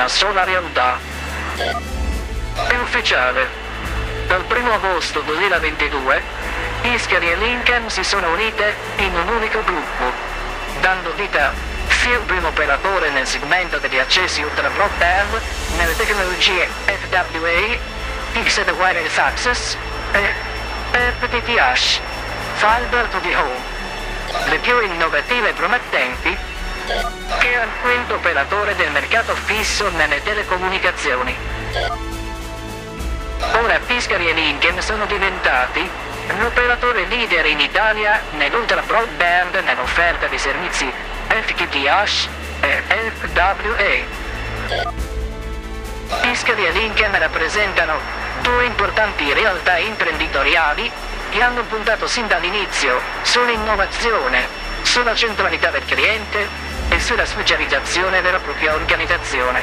una sola realtà. È ufficiale. Dal 1 agosto 2022, Ischeri e Lincoln si sono unite in un unico gruppo, dando vita sia il primo operatore nel segmento degli accessi ultra broadband nelle tecnologie FWA, Fixed Wireless Access e FTTH, Fiber to the Home le più innovative e promettenti, che al quinto operatore del mercato fisso nelle telecomunicazioni. Ora Piscari e Lincoln sono diventati l'operatore leader in Italia nell'ultra broadband nell'offerta di servizi FTTH e FWA. Piscari e Lincoln rappresentano due importanti realtà imprenditoriali che hanno puntato sin dall'inizio sull'innovazione, sulla centralità del cliente e sulla specializzazione della propria organizzazione.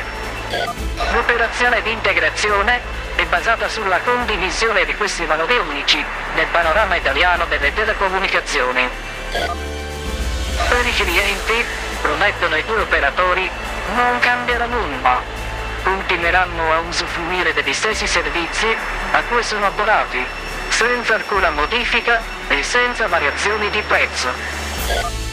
L'operazione di integrazione è basata sulla condivisione di questi valori unici nel panorama italiano delle telecomunicazioni. Per i clienti, promettono i due operatori, non cambierà nulla. Continueranno a usufruire degli stessi servizi a cui sono abbonati senza alcuna modifica e senza variazioni di prezzo.